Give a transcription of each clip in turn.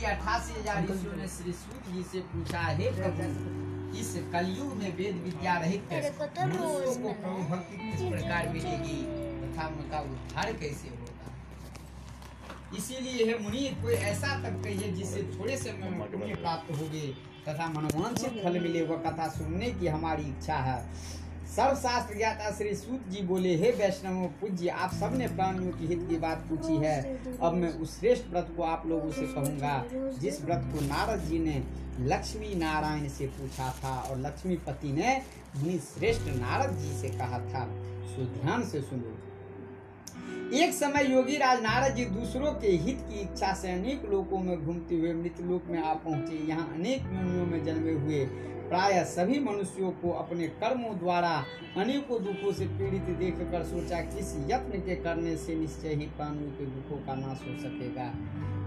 तिरानवे अठासी हज़ार ऋषियों ने श्री सूत जी से पूछा हे प्रभु इस कलयुग में वेद विद्या रहित को प्रभु भक्ति किस प्रकार मिलेगी तथा उनका उद्धार कैसे होगा इसीलिए हे मुनि कोई ऐसा तब कहिए जिससे थोड़े से पुण्य प्राप्त होगे तथा मनोवांछित फल मिले, वह कथा सुनने की हमारी इच्छा है। सर्वशास्त्र ज्ञाता श्री सूत जी बोले, हे वैष्णव, पूज्य, आप सबने प्राणियों की हित की बात पूछी है। अब मैं उस श्रेष्ठ व्रत को आप लोगों से कहूँगा, जिस व्रत को नारद जी ने लक्ष्मी नारायण से पूछा था और लक्ष्मीपति ने मुनि श्रेष्ठ नारद जी से कहा था। सो ध्यान से सुनो। एक समय योगी राज नारद जी दूसरों के हित की इच्छा से अनेक लोकों में घूमते हुए मृत्यु में आ पहुँचे। यहाँ अनेक योनियों में जन्मे हुए। प्राय सभी मनुष्यों को अपने कर्मों द्वारा अनेकों दुखों से पीड़ित देखकर सोचा कि इस यत्न के करने से निश्चय ही प्राणियों के दुखों का नाश हो सकेगा।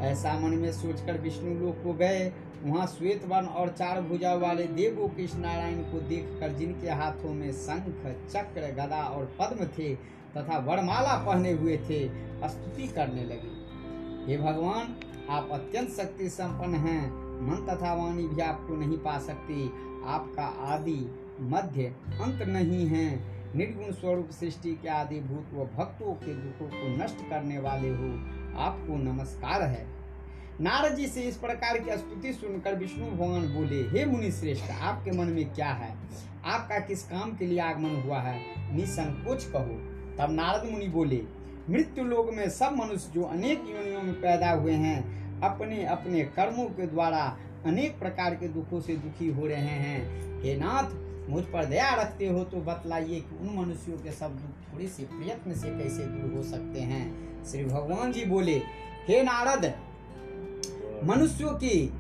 ऐसा मन में सोचकर विष्णु लोक को गए। वहाँ श्वेत वन और चार भुजा वाले देवो कृष्ण नारायण को देखकर, जिनके हाथों में शंख, चक्र, गदा और पद्म थे तथा वरमाला पहने हुए थे, स्तुति करने लगे। हे भगवान, आप अत्यंत शक्ति संपन्न हैं। मन तथा वाणी भी आपको नहीं पा सकती। आपका आदि मध्य अंत नहीं है। निर्गुण स्वरूप सृष्टि के आदि भूत व भक्तों के दुखों को नष्ट करने वाले हो। आपको नमस्कार है। नारद जी से इस प्रकार की स्तुति सुनकर विष्णु भगवान बोले, हे मुनि श्रेष्ठ आपके मन में क्या है? आपका किस काम के लिए आगमन हुआ है? निसंकोच कहो। तब नारद मुनि बोले, मृत्यु लोक में सब मनुष्य जो अनेक योनियों में पैदा हुए हैं अपने अपने कर्मों के द्वारा अनेक प्रकार के दुखों से दुखी हो रहे हैं। हे नाथ, मुझ पर दया रखते हो तो बतलाइए कि उन मनुष्यों के सब दुख थोड़े से प्रयत्न से कैसे दूर हो सकते हैं? श्री भगवान जी बोले, हे नारद, मनुष्यों की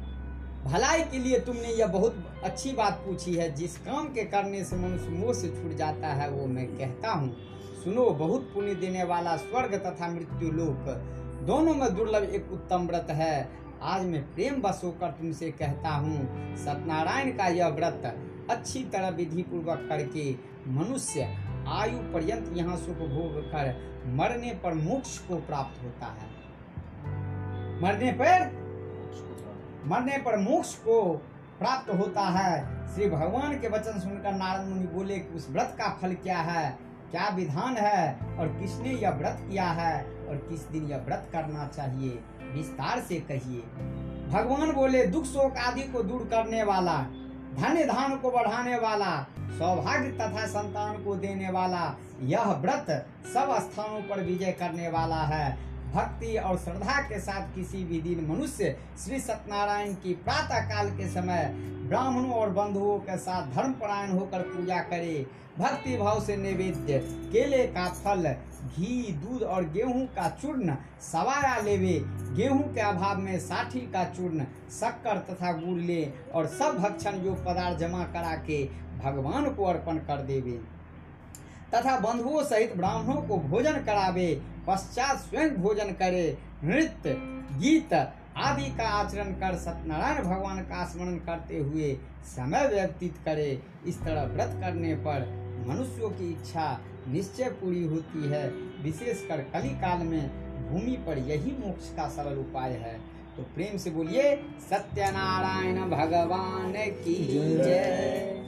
भलाई के लिए तुमने यह बहुत अच्छी बात पूछी है। जिस काम के करने से मनुष्य मोह से छूट जाता है, वो मैं कहता हूँ, सुनो, बहुत पुण्य देने वाला स्वर्ग तथा मृत्यु लोक, दोनों में दुर्लभ एक उत्तम व्रत है। आज मैं प्रेम बस होकर तुमसे कहता हूँ, सत्यनारायण का यह व्रत अच्छी तरह विधि पूर्वक करके मनुष्य आयु पर्यंत यहाँ सुख भोग कर मरने पर मोक्ष को प्राप्त होता है। मरने पर? मरने पर मोक्ष को प्राप्त होता है। श्री भगवान के वचन सुनकर नारद मुनि बोले कि उस व्रत का फल क्या है? क्या विधान है? और किसने यह व्रत किया है? और किस दिन यह व्रत करना चाहिए? विस्तार से कहिए। भगवान बोले, दुख शोक आदि को दूर करने वाला, धन धान को बढ़ाने वाला, सौभाग्य तथा संतान को देने वाला, यह व्रत सब स्थानों पर विजय करने वाला है। भक्ति और श्रद्धा के साथ किसी भी दिन मनुष्य श्री सत्यनारायण की प्रातः काल के समय ब्राह्मणों और बंधुओं के साथ धर्म परायण होकर पूजा करे। भक्ति भाव से नैवेद्य केले का फल, घी, दूध और गेहूँ का चूर्ण सवारा लेवे। गेहूँ के अभाव में साठी का चूर्ण, शक्कर तथा गुड़ ले और सब भक्षण योग पदार्थ जमा करा के भगवान को अर्पण कर देवे। तथा बंधुओं सहित ब्राह्मणों को भोजन करावे। पश्चात स्वयं भोजन करे, नृत्य, गीत आदि का आचरण कर सत्यनारायण भगवान का स्मरण करते हुए समय व्यतीत करे। इस तरह व्रत करने पर मनुष्यों की इच्छा निश्चय पूरी होती है। विशेषकर कली काल में भूमि पर यही मोक्ष का सरल उपाय है। तो प्रेम से बोलिए, सत्यनारायण भगवान की जय।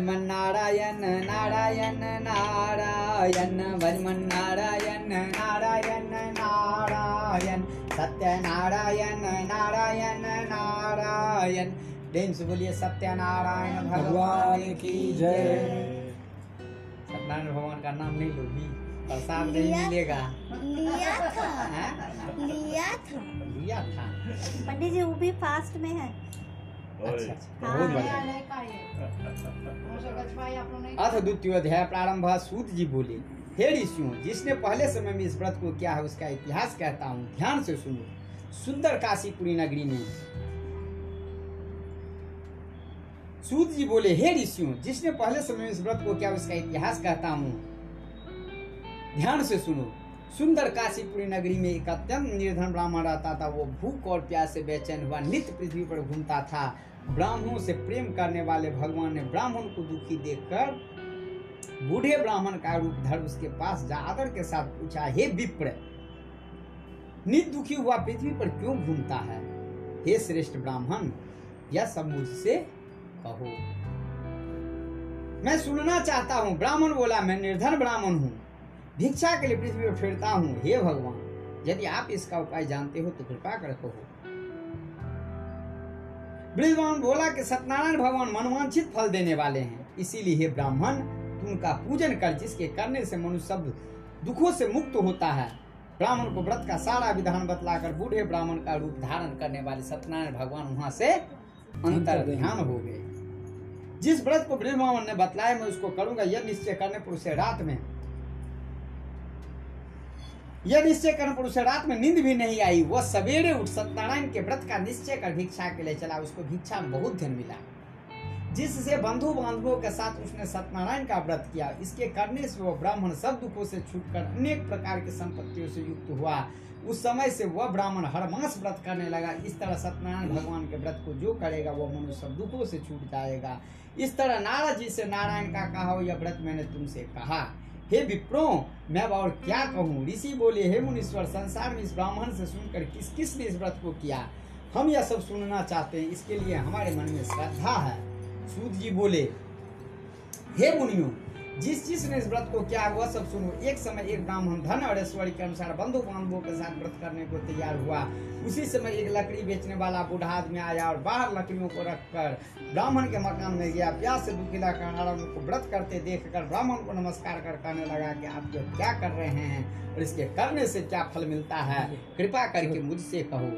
श्रीमन्नारायण नारायण नारायण भजमन्नारायण नारायण नारायण सत्यनारायण नारायण नारायण प्रेम से बोलिए सत्यनारायण भगवान की जय। सत्यनारायण भगवान का नाम नहीं लोगी प्रसाद नहीं मिलेगा। लिया था। लिया था। लिया था। पंडित जी वो भी फास्ट में है। अथ द्वितीय अध्याय प्रारंभ सूत जी बोले हे ऋषियों जिसने पहले समय में इस व्रत को किया है उसका इतिहास कहता हूँ। ध्यान से सुनो सुंदर काशीपुरी नगरी में सूत जी बोले हे ऋषियों जिसने पहले समय में इस व्रत को किया उसका इतिहास कहता हूँ। ध्यान से सुनो सुंदर काशीपुरी नगरी में एक अत्यंत निर्धन ब्राह्मण रहता था। वो भूख और प्यास से बेचैन हुआ नित्य पृथ्वी पर घूमता था। ब्राह्मणों से प्रेम करने वाले भगवान ने ब्राह्मण को दुखी देखकर बूढ़े ब्राह्मण का रूप धर उसके पास जा आदर के साथ पूछा, हे विप्र नित दुखी हुआ पृथ्वी पर क्यों घूमता है? हे श्रेष्ठ ब्राह्मण, यह सब मुझसे कहो। मैं सुनना चाहता हूँ। ब्राह्मण बोला, मैं निर्धन ब्राह्मण हूँ। भिक्षा के लिए पृथ्वी पर फिरता हूँ। हे भगवान, यदि आप इसका उपाय जानते हो तो कृपा कर कहो। ब्रजवान बोला कि सत्यनारायण भगवान मनवांछित फल देने वाले हैं। इसीलिए हे ब्राह्मण तू उनका पूजन कर, जिसके करने से मनुष्य सब दुखों से मुक्त होता है। ब्राह्मण को व्रत का सारा विधान बतलाकर बूढ़े ब्राह्मण का रूप धारण करने वाले सत्यनारायण भगवान वहाँ से अंतर ध्यान हो गए। जिस व्रत को ब्रह्मावन ने बतलाया, मैं उसको करूँगा, यह निश्चय करने पर उसे रात में। यह निश्चय पर उसे रात में नींद भी नहीं आई, वह सवेरे उठ सत्यनारायण के व्रत का निश्चय कर भिक्षा के लिए चला। उसको भिक्षा में बहुत धन मिला। जिससे बंधु बांधवों के साथ उसने सत्यनारायण का व्रत किया। इसके करने से वह ब्राह्मण सब दुखों से छूटकर अनेक प्रकार की संपत्तियों से युक्त हुआ। उस समय से वह ब्राह्मण हर मास व्रत करने लगा। इस तरह सत्यनारायण भगवान के व्रत को जो करेगा, वह मनुष्य सब दुखों से छूट जाएगा। इस तरह नारद जी से, नारायण का कहा यह व्रत मैंने तुमसे कहा। हे विप्रो, मैं अब और क्या कहूँ? ऋषि बोले, हे मुनीश्वर, संसार में इस ब्राह्मण से सुनकर किस किस ने इस व्रत को किया? हम यह सब सुनना चाहते हैं, इसके लिए हमारे मन में श्रद्धा है। सूद जी बोले, हे मुनियो जिस जिस ने इस व्रत को किया वह सब सुनो। एक समय एक ब्राह्मण धन और ऐश्वर्य के अनुसार बंधु बांधवों के साथ व्रत करने को तैयार हुआ। उसी समय एक लकड़ी बेचने वाला बूढ़ा आदमी आया और बाहर लकड़ियों को रखकर ब्राह्मण के मकान में गया। प्यास से दुखी लगा उनको व्रत करते देखकर ब्राह्मण को नमस्कार कर कहने लगा कि आप जो क्या कर रहे हैं और इसके करने से क्या फल मिलता है? कृपा करके मुझसे कहो।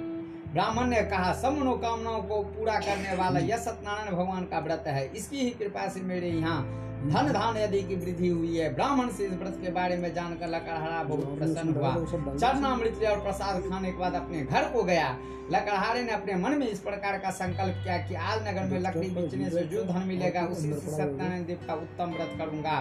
ब्राह्मण ने कहा सब मनोकामनाओं को पूरा करने वाला यह सत्यनारायण भगवान का व्रत है। इसकी ही कृपा से मेरे यहाँ धन धान यदि की वृद्धि हुई है ब्राह्मण से इस व्रत के बारे में जानकर लकड़हारा बहुत प्रसन्न हुआ। चरणामृत लिया और प्रसाद खाने के बाद अपने घर को गया। लकड़हारे ने अपने मन में इस प्रकार का संकल्प किया कि आज नगर में लकड़ी बेचने से जो धन मिलेगा उसी से सत्यनारायण देव का उत्तम व्रत करूँगा।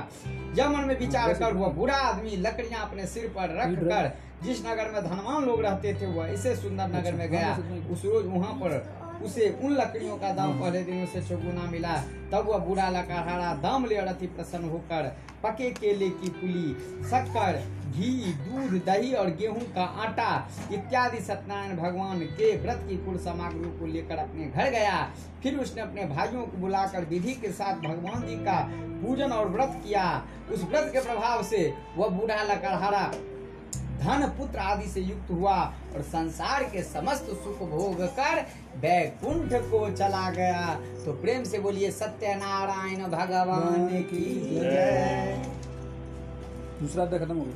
जब मन में विचार कर हुआ बुरा आदमी लकड़ियाँ अपने सिर पर रख कर जिस नगर में धनवान लोग रहते थे वह इसे सुंदर नगर में गया। उस रोज वहाँ पर उसे उन लकड़ियों का दाम पहले दिनों से चौगुना मिला। तब वह बुरा लकड़हारा दाम ले अति प्रसन्न होकर पके केले की पुली, शक्कर, घी, दूध, दही और गेहूँ का आटा इत्यादि सत्यनारायण भगवान के व्रत की कुल सामग्रियों को लेकर अपने घर गया। फिर उसने अपने भाइयों को बुलाकर विधि के साथ भगवान जी का पूजन और व्रत किया। उस व्रत के प्रभाव से वह बूढ़ा लकड़हारा धन पुत्र आदि से युक्त हुआ और संसार के समस्त सुख भोग कर बैकुंठ को चला गया। तो प्रेम से बोलिए सत्यनारायण भगवान की जय। दूसरा अध्याय खत्म हो गया।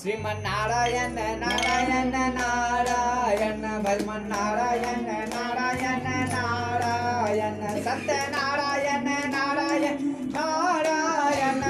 श्रीमन्नारायण नारायण नारायण भगवान नारायण नारायण नारायण नारायण नारायण नारायण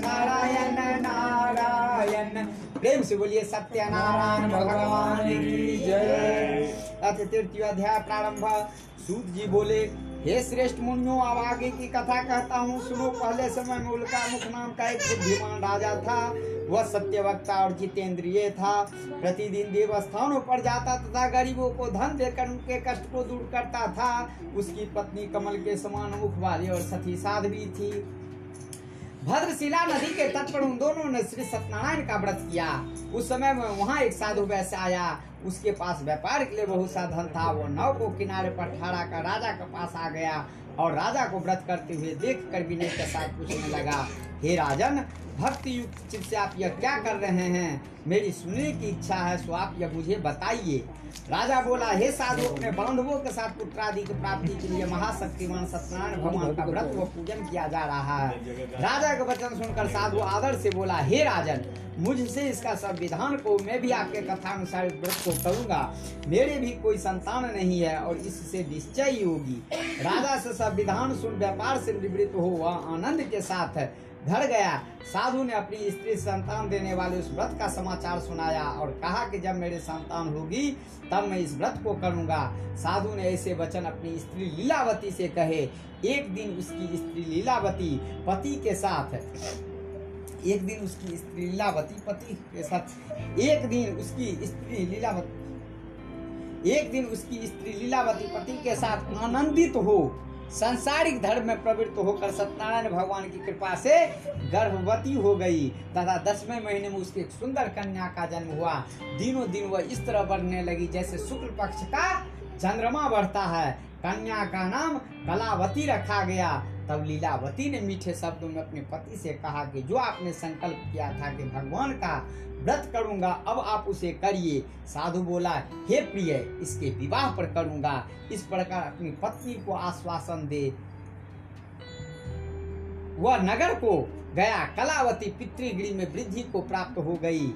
नारायण नारायण। प्रेम से बोलिए सत्यनारायण, भगवान की जय। अथ तृतीय अध्याय प्रारंभ। सूत जी बोले, हे श्रेष्ठ मुनियों, अब आगे की कथा कहता हूँ। सुनो, पहले समय में उल्का मुख नाम का एक बुद्धिमान राजा था। वह सत्यवक्ता और जितेंद्रिय था। प्रतिदिन देवस्थानों पर जाता तथा गरीबों को धन देकर उनके कष्ट को दूर करता था। उसकी पत्नी कमल के समान मुख वाली और सती साध्वी थी। भद्रशिला नदी के तट पर उन दोनों ने श्री सत्यनारायण का व्रत किया। उस समय में वहाँ एक साधु वैसे आया। उसके पास व्यापार के लिए बहुत सा धन था। वो नाव को किनारे पर ठहरा कर राजा के पास आ गया और राजा को व्रत करते हुए देख कर विनय के साथ पूछने लगा, हे राजन भक्ति युक्त चित्त से आप यह क्या कर रहे हैं? मेरी सुनने की इच्छा है, सो आप यह मुझे बताइए। राजा बोला, हे साधु, अपने बांधवों के साथ पुत्रादि की प्राप्ति के लिए महाशक्तिमान सत्यनारायण भगवान का व्रत व पूजन किया जा रहा है। राजा का वचन सुनकर साधु आदर से बोला, हे राजन, मुझसे इसका संविधान को मैं भी आपके कथानुसार इस व्रत को करूँगा। मेरे भी कोई संतान नहीं है और इससे निश्चय ही होगी। राजा से संविधान सुन, व्यापार से निवृत्त हो, वह आनंद के साथ धर गया। साधु ने अपनी स्त्री संतान देने वाले उस व्रत का समाचार सुनाया और कहा कि जब मेरे संतान होगी, तब मैं इस व्रत को करूँगा। साधु ने ऐसे वचन अपनी स्त्री लीलावती से कहे। एक दिन उसकी स्त्री लीलावती पति के साथ एक दिन उसकी स्त्री लीलावती पति के साथ एक दिन उसकी स्त्री लीलावती एक दिन उसकी स्त्री लीलावती पति के साथ आनंदित हो। सांसारिक धर्म में प्रवृत्त होकर सत्यनारायण भगवान की कृपा से गर्भवती हो गई। तथा दसवें महीने में उसकी एक सुंदर कन्या का जन्म हुआ। दिनों दिन वह इस तरह बढ़ने लगी जैसे शुक्ल पक्ष का चंद्रमा बढ़ता है। कन्या का नाम कलावती रखा गया। तब लीलावती ने मीठे शब्दों में अपने पति से कहा कि जो आपने संकल्प किया था कि भगवान का व्रत करूँगा, अब आप उसे करिए। साधु बोला, हे प्रिय, इसके विवाह पर करूँगा। इस प्रकार अपनी पत्नी को आश्वासन दे। वह नगर को गया। कलावती पितृगृह में वृद्धि को प्राप्त हो गई।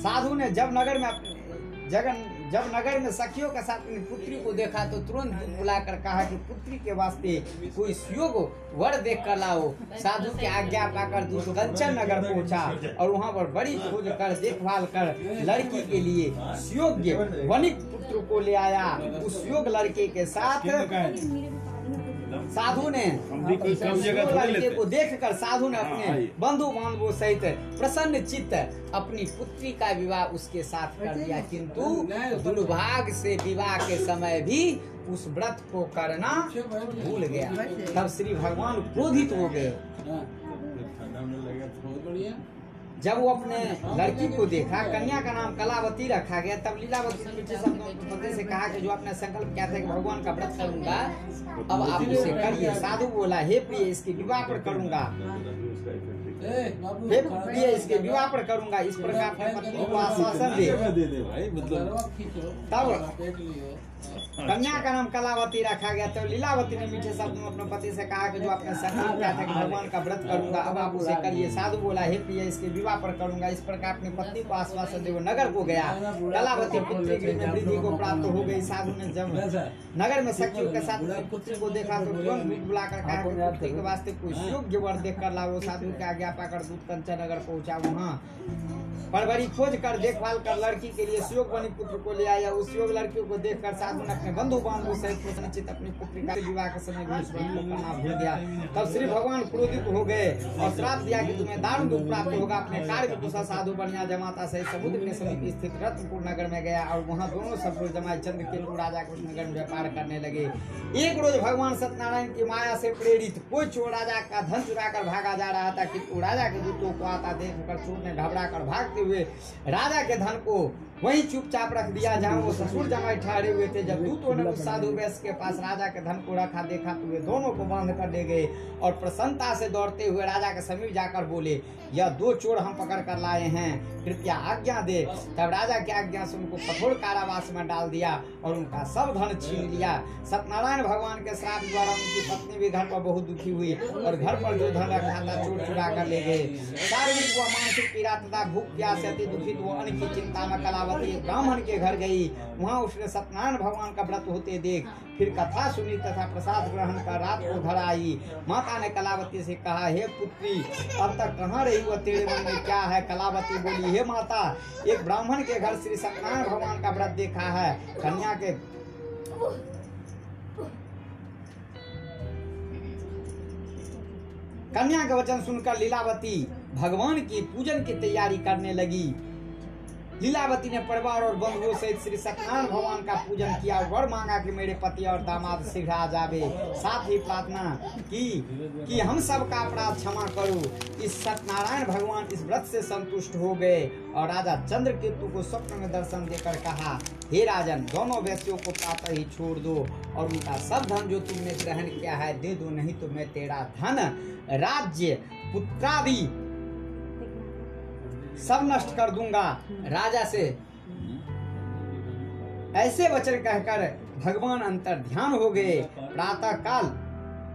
साधु ने जब नगर में जगन जब नगर में सखियों के साथ अपनी पुत्री को देखा तो तुरंत बुलाकर कहा कि पुत्री के वास्ते कोई सुयोग वर देख कर लाओ। साधु की आज्ञा पाकर कंचन नगर पहुँचा और वहाँ पर बड़ी खोज कर, देखभाल कर लड़की के लिए सुयोग्य वनिक पुत्र को ले आया। उस योग लड़के के साथ साधु ने हम भी कोई कम जगह सुयोग थोड़ी लड़के लेते। को देखकर साधु ने हाँ, अपने हाँ। बंधु बांधवों सहित प्रसन्न चित्त अपनी पुत्री का विवाह उसके साथ कर दिया। किंतु दुर्भाग्य से विवाह के समय भी उस व्रत को करना भूल गया। तब श्री भगवान क्रोधित हो गए। बहुत बढ़िया। जब वो अपने लड़की को देखा कन्या का नाम कलावती रखा गया तब लीलावती ने पति से कहा कि जो आपने संकल्प किया था कि भगवान का व्रत करूँगा अब आप उसे करिए। साधु बोला हे प्रिय इसके विवाह पर करूँगा। हे प्रिय इसके विवाह पर करूँगा। इस प्रकार पत्नी को आश्वासन दे। दे दे भाई मतलब तब-। कन्या का नाम कलावती रखा गया तो लीलावती ने मीठे शब्द में अपने पति से कहा कि जो आपने संकल्प किया था कि भगवान का व्रत करूँगा अब आप उसे करिए। साधु बोला हे प्रिय इसके विवाह पर करूँगा। इस प्रकार अपनी पत्नी को आश्वासन दे वो नगर को गया। कलावती पुत्री में वृद्धि को प्राप्त हो गई। साधु ने जब नगर में सखियों के साथ पुत्री को देखा तो तुरंत दूत बुलाकर कहा कि पुत्री के वास्ते कोई योग्य वर देख कर लाओ। साधु की आज्ञा पाकर दूत कंचन नगर पहुँचा वहाँ पर बड़ी खोज कर देखभाल कर लड़की के लिए सुयोग बनी पुत्र को ले आया। उस योग लड़कियों को देखकर साधु ने अपने बंधु बांधव सहित प्रसन्नचित अपनी पुत्री का विवाह के समय भी को करना भूल गया। तब श्री भगवान क्रोधित हो गए और श्राप दिया कि तुम्हें दारुण दुख प्राप्त होगा। अपने कार्य कुशल साधु बनिया जमाता सहित समुद्र के समीप स्थित रत्नपुर नगर में गया और वहाँ दोनों सब जमाए चंद्र केतु राजा के उस नगर में व्यापार करने लगे। एक रोज भगवान सत्यनारायण की माया से प्रेरित कोई चोर राजा का धन चुरा कर भागा जा रहा था किंतु राजा के दूतों को आता देखकर चोर ने घबरा कर भागते हुए राजा के धन को वहीं चुपचाप रख दिया। जहाँ वो ससुर जमाई ठहरे हुए थे, जब दूतों ने उस साधु वैश्य के पास राजा के धन को रखा, देखा तो वे दोनों को बाँध कर ले गए और प्रसन्नता से दौड़ते हुए राजा के समीप जाकर बोले, यह दो चोर हम पकड़ कर लाए हैं। कृपया आज्ञा दे। तब राजा की आज्ञा से उनको कठोर कारावास में डाल दिया। और उनका सब धन छीन लिया। सत्यनारायण भगवान के श्राप द्वारा उनकी पत्नी भी घर पर बहुत दुखी हुई और घर पर जो धन रखा था, चोर चुरा कर ले गए। शारीरिक व मानसिक पीड़ा तथा भूख प्यास अति दुखित वो अन्न की चिंता में कलावती ब्राह्मण के घर गई। वहाँ उसने सत्यनारायण भगवान का व्रत होते देख, फिर कथा सुनी तथा प्रसाद ग्रहण कर रात को घर आई। माता ने कलावती से कहा, हे पुत्री, अब तक कहाँ रही वह तेरे मन में क्या है? कलावती बोली, हे माता, एक ब्राह्मण के घर श्री सत्यनारायण भगवान का व्रत देखा है। कन्या के कन्या का वचन सुनकर लीलावती भगवान की पूजन की तैयारी करने लगी। लीलावती ने परिवार और बंधुओं सहित श्री सत्यनारायण भगवान का पूजन किया और वर मांगा कि मेरे पति और दामाद शीघ्र आ जावे। साथ ही प्रार्थना की कि हम सब का अपराध क्षमा करो। इस सत्यनारायण भगवान इस व्रत से संतुष्ट हो गए और राजा चंद्रकेतु को स्वप्न में दर्शन देकर कहा, हे राजन, दोनों व्यक्तियों को प्रातः ही छोड़ दो और उनका सब धन जो तुमने ग्रहण किया है, दे दो, नहीं तो मैं तेरा धन राज्य पुत्रादि सब नष्ट कर दूँगा राजा से। ऐसे वचन कहकर भगवान अंतर ध्यान हो गए। प्रातः काल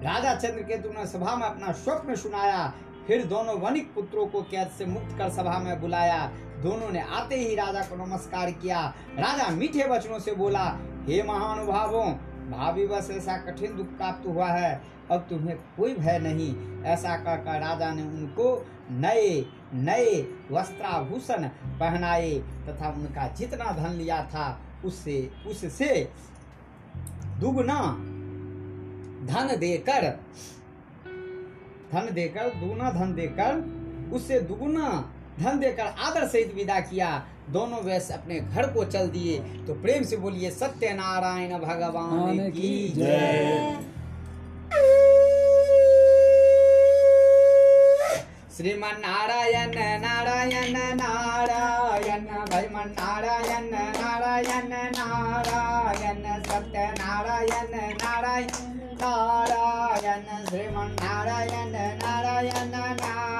राजा चंद्रकेतु ने सभा में अपना स्वप्न सुनाया। फिर दोनों वनिक पुत्रों को कैद से मुक्त कर सभा में बुलाया। दोनों ने आते ही राजा को नमस्कार किया। राजा मीठे वचनों से बोला, हे महानुभावों भावी बस ऐसा कठिन दुख प्राप्त हुआ है, अब तुम्हें कोई भय नहीं। ऐसा कहकर राजा ने उनको नए नए वस्त्राभूषण पहनाए तथा उनका जितना धन लिया था, उससे उससे दुगना धन देकर धन देकर, दुगना धन देकर, उससे दुगुना धन देकर आदर सहित विदा किया। दोनों वैश्य अपने घर को चल दिए। तो प्रेम से बोलिए सत्यनारायण भगवान की जय। श्रीमन नारायण नारायण नारायण भैमन नारायण नारायण नारायण सत्य नारायण नारायण नारायण श्रीमन नारायण नारायण नारायण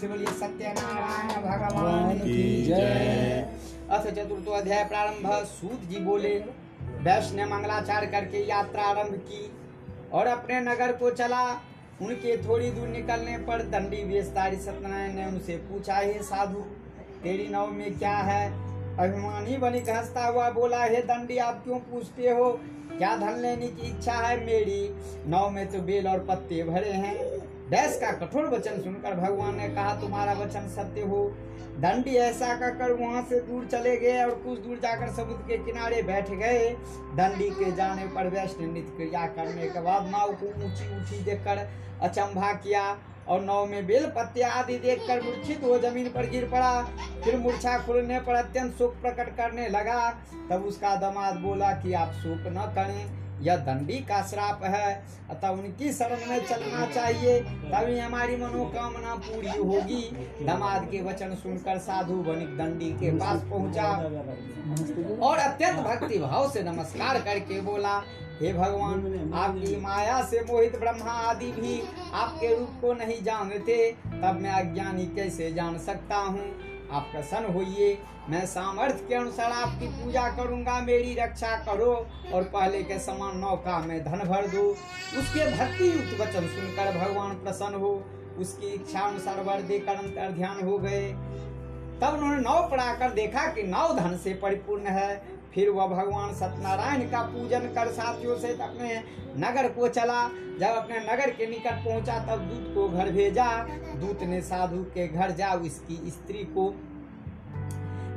से बोलिए सत्य नारायण भगवान की जय। अथ चतुर्थो अध्याय प्रारंभ सूत जी बोले वैष्णव मंगलाचार करके यात्रा आरंभ की और अपने नगर को चला। उनके थोड़ी दूर निकलने पर दंडी वेशधारी सत्यनारायण ने उनसे पूछा हे साधु तेरी नाव में क्या है? अभिमानी बनिक हंसता हुआ बोला हे दंडी आप क्यों पूछते हो? क्या धन लेने की इच्छा है मेरी? नाव में तो बेल और पत्ते भरे हैं। वैस का कठोर वचन सुनकर भगवान ने कहा, तुम्हारा वचन सत्य हो। दंडी ऐसा कहकर वहाँ से दूर चले गए और कुछ दूर जाकर समुद्र के किनारे बैठ गए। दंडी के जाने पर वैष्णव नित्य क्रिया करने के बाद नाव को ऊँची ऊँची देखकर अचंभा किया और नाव में बेल पत्ते आदि देखकर मूर्छित हो ज़मीन पर गिर पड़ा। फिर मूर्छा खुलने पर अत्यंत शोक प्रकट करने लगा। तब उसका दामाद बोला कि, आप शोक न करें। यह दंडी का श्राप है, अतः उनकी शरण में चलना चाहिए, तभी हमारी मनोकामना पूरी होगी। दमाद के वचन सुनकर साधु बनिक दंडी के पास पहुँचा। और अत्यंत भक्ति भाव से नमस्कार करके बोला, हे भगवान, आपकी माया से मोहित ब्रह्मा आदि भी आपके रूप को नहीं जानते तब मैं अज्ञानी कैसे जान सकता हूँ? आप प्रसन्न होइए। मैं सामर्थ्य के अनुसार आपकी पूजा करूँगा, मेरी रक्षा करो और पहले के समान नौका में धन भर दो। उसके भक्ति युक्त वचन सुनकर भगवान प्रसन्न हो। उसकी इच्छा अनुसार वर दे देकर अंतर ध्यान हो गए। तब उन्होंने नाव पढ़ाकर देखा कि नाव धन से परिपूर्ण है। फिर वह भगवान सत्यनारायण का पूजन कर साथियों से अपने नगर को चला। जब अपने नगर के निकट पहुँचा, तब दूत को घर भेजा। दूत ने साधु के घर जा उसकी स्त्री को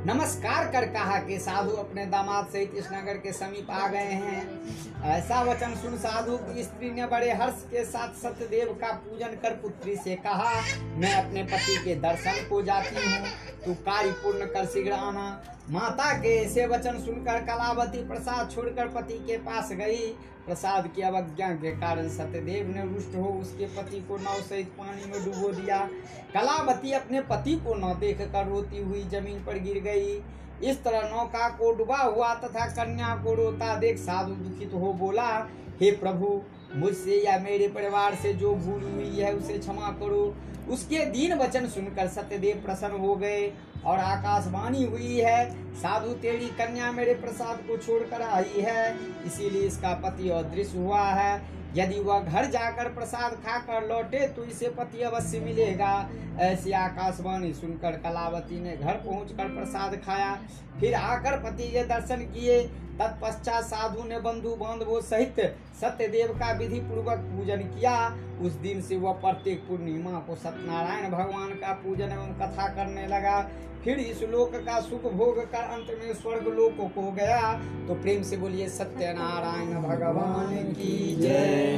नमस्कार कर कहा कि साधु अपने दामाद सहित इस नगर के समीप आ गए हैं। ऐसा वचन सुन साधु की स्त्री ने बड़े हर्ष के साथ सत्यदेव का पूजन कर पुत्री से कहा, मैं अपने पति के दर्शन को जाती हूँ। तू कार्य पूर्ण कर शीघ्र आना। माता के ऐसे वचन सुनकर कलावती प्रसाद छोड़कर पति के पास गई। प्रसाद की अवज्ञा के कारण सत्यदेव ने रुष्ट हो उसके पति को नाव सहित पानी में डुबो दिया। कलावती अपने पति को न देख कर रोती हुई ज़मीन पर गिर गई। इस तरह नौका को डूबा हुआ तथा कन्या को रोता देख साधु दुखित हो बोला, हे प्रभु मुझसे या मेरे परिवार से जो भूल हुई है, उसे क्षमा करो। उसके दीन वचन सुनकर सत्यदेव प्रसन्न हो गए और आकाशवाणी हुई है, साधु तेरी कन्या मेरे प्रसाद को छोड़कर आई है, इसीलिए इसका पति अदृश्य हुआ है। यदि वह घर जाकर प्रसाद खाकर लौटे तो इसे पति अवश्य मिलेगा। ऐसी आकाशवाणी सुनकर कलावती ने घर पहुंचकर प्रसाद खाया। फिर आकर पति के दर्शन किए। तत्पश्चात साधु ने बंधु बांधवों सहित सत्यदेव का विधि पूर्वक पूजन किया। उस दिन से वह प्रत्येक पूर्णिमा को सत्यनारायण भगवान का पूजन एवं कथा करने लगा। फिर इस लोक का सुख भोग कर अंत में स्वर्ग लोक को गया। तो प्रेम से बोलिए, सत्यनारायण भगवान की जय।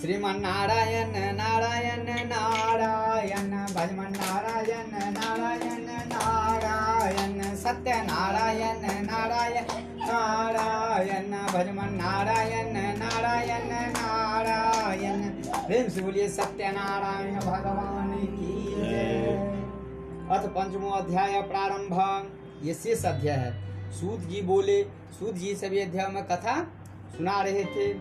श्रीमन नारायण नारायण नारायण। भजमन नारायण नारायण नारायण सत्य नारायण नारायण नारायण भजमन नारायण नारायण नारायण। प्रेम से बोलिए सत्य नारायण भगवान की अथ पंचमो अध्याय प्रारंभ। ये शेष अध्याय है। सूत जी बोले, सूत जी सभी अध्याय में कथा सुना रहे थे।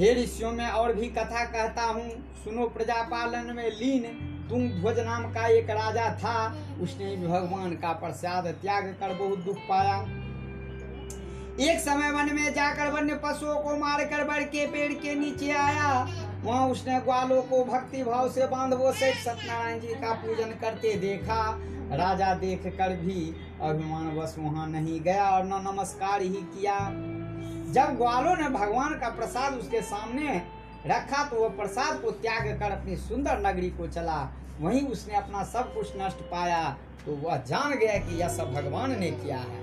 हे ऋषियों, में और भी कथा कहता हूँ। सुनो प्रजापालन में लीन। तुंग ध्वज नाम का एक राजा था। उसने भगवान का प्रसाद त्याग कर बहुत दुख पाया। एक समय वन में जाकर वन्य पशुओं को मारकर बड़ के पेड़ के नीचे आया। वहाँ उसने ग्वालों को भक्ति भाव से बांधवों से सत्यनारायण जी का पूजन करते देखा। राजा देख कर भी अभिमान बस वहाँ नहीं गया और न नमस्कार ही किया। जब ग्वालों ने भगवान का प्रसाद उसके सामने रखा तो वह प्रसाद को त्याग कर अपनी सुंदर नगरी को चला। वहीं उसने अपना सब कुछ नष्ट पाया तो वह जान गया कि यह सब भगवान ने किया है।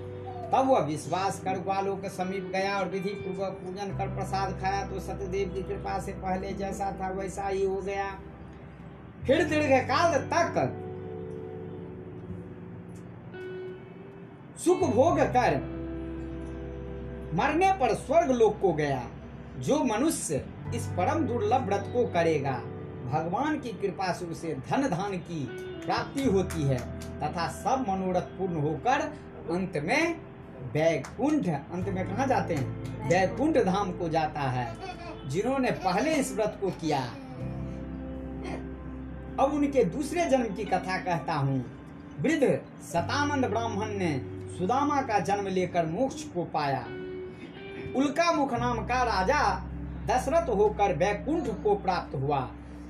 तब वह विश्वास कर ग्वालों के समीप गया और विधि पूर्वक पूजन कर प्रसाद खाया तो सत्यदेव की कृपा से पहले जैसा था वैसा ही हो गया। फिर दीर्घ काल तक सुख भोग कर मरने पर स्वर्ग लोक को गया, जो मनुष्य इस परम दुर्लभ व्रत को करेगा। भगवान की कृपा से उसे धन धान की प्राप्ति होती है, तथा सब मनोरथ पूर्ण होकर अंत में वैकुंठ अंत में कहा जाते हैं? वैकुंठ धाम को जाता है, जिन्होंने पहले इस व्रत को किया। अब उनके दूसरे जन्म की कथा कहता हूँ। वृद्ध सतानंद ब्राह्मण ने सुदामा का जन्म लेकर मोक्ष को पाया। उल्का मुख नाम का राजा दशरथ होकर वैकुंठ को प्राप्त हुआ।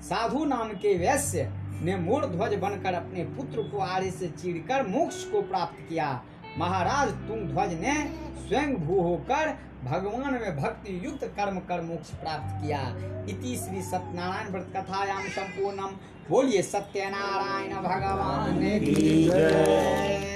साधु नाम के वैश्य ने मोर ध्वज बनकर अपने पुत्र को आर्य से चीरकर मोक्ष को प्राप्त किया। महाराज, तुम ध्वज ने स्वयं भू होकर भगवान में भक्ति युक्त कर्म कर मोक्ष प्राप्त किया। इति श्री सत्यनारायण व्रत कथायाम संपूर्णम। बोलिए सत्यनारायण भगवान की जय।